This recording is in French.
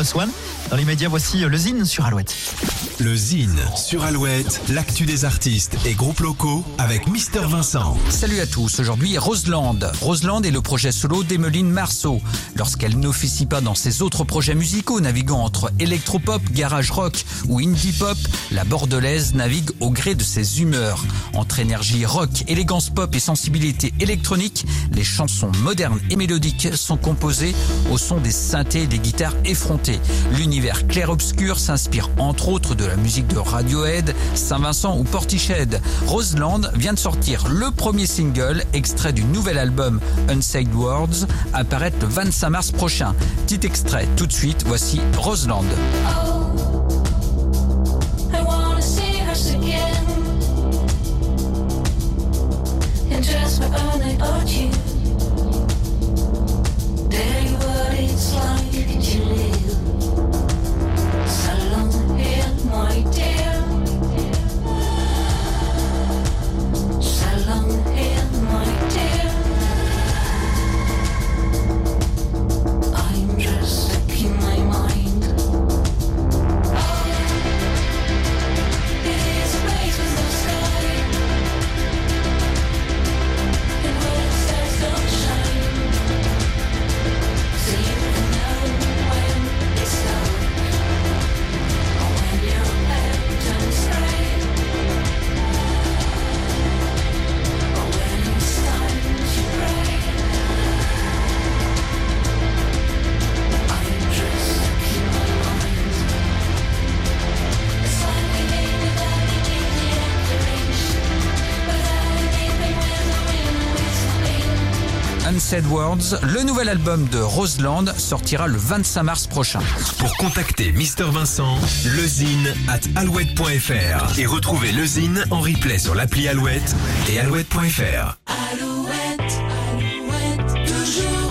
Plus One. Dans les médias, voici le Zine sur Alouette. Le Zine sur Alouette, l'actu des artistes et groupes locaux avec Mister Vincent. Salut à tous, aujourd'hui Roseland. Roseland est le projet solo d'Emeline Marceau. Lorsqu'elle n'officie pas dans ses autres projets musicaux naviguant entre électropop, garage rock ou indie pop, la bordelaise navigue au gré de ses humeurs. Entre énergie rock, élégance pop et sensibilité électronique, les chansons modernes et mélodiques sont composées au son des synthés et des guitares effrontées. L'univers clair-obscur s'inspire entre autres de la musique de Radiohead, Saint-Vincent ou Portiched. Roseland vient de sortir le premier single, extrait du nouvel album Unsaid Words, apparaître le 25 mars prochain. Petit extrait tout de suite, voici Roseland. I Unsaid Words, le nouvel album de Roseland sortira le 25 mars prochain. Pour contacter Mister Vincent, lezine at alouette.fr et retrouver lezine en replay sur l'appli Alouette et alouette.fr. Alouette, alouette, toujours.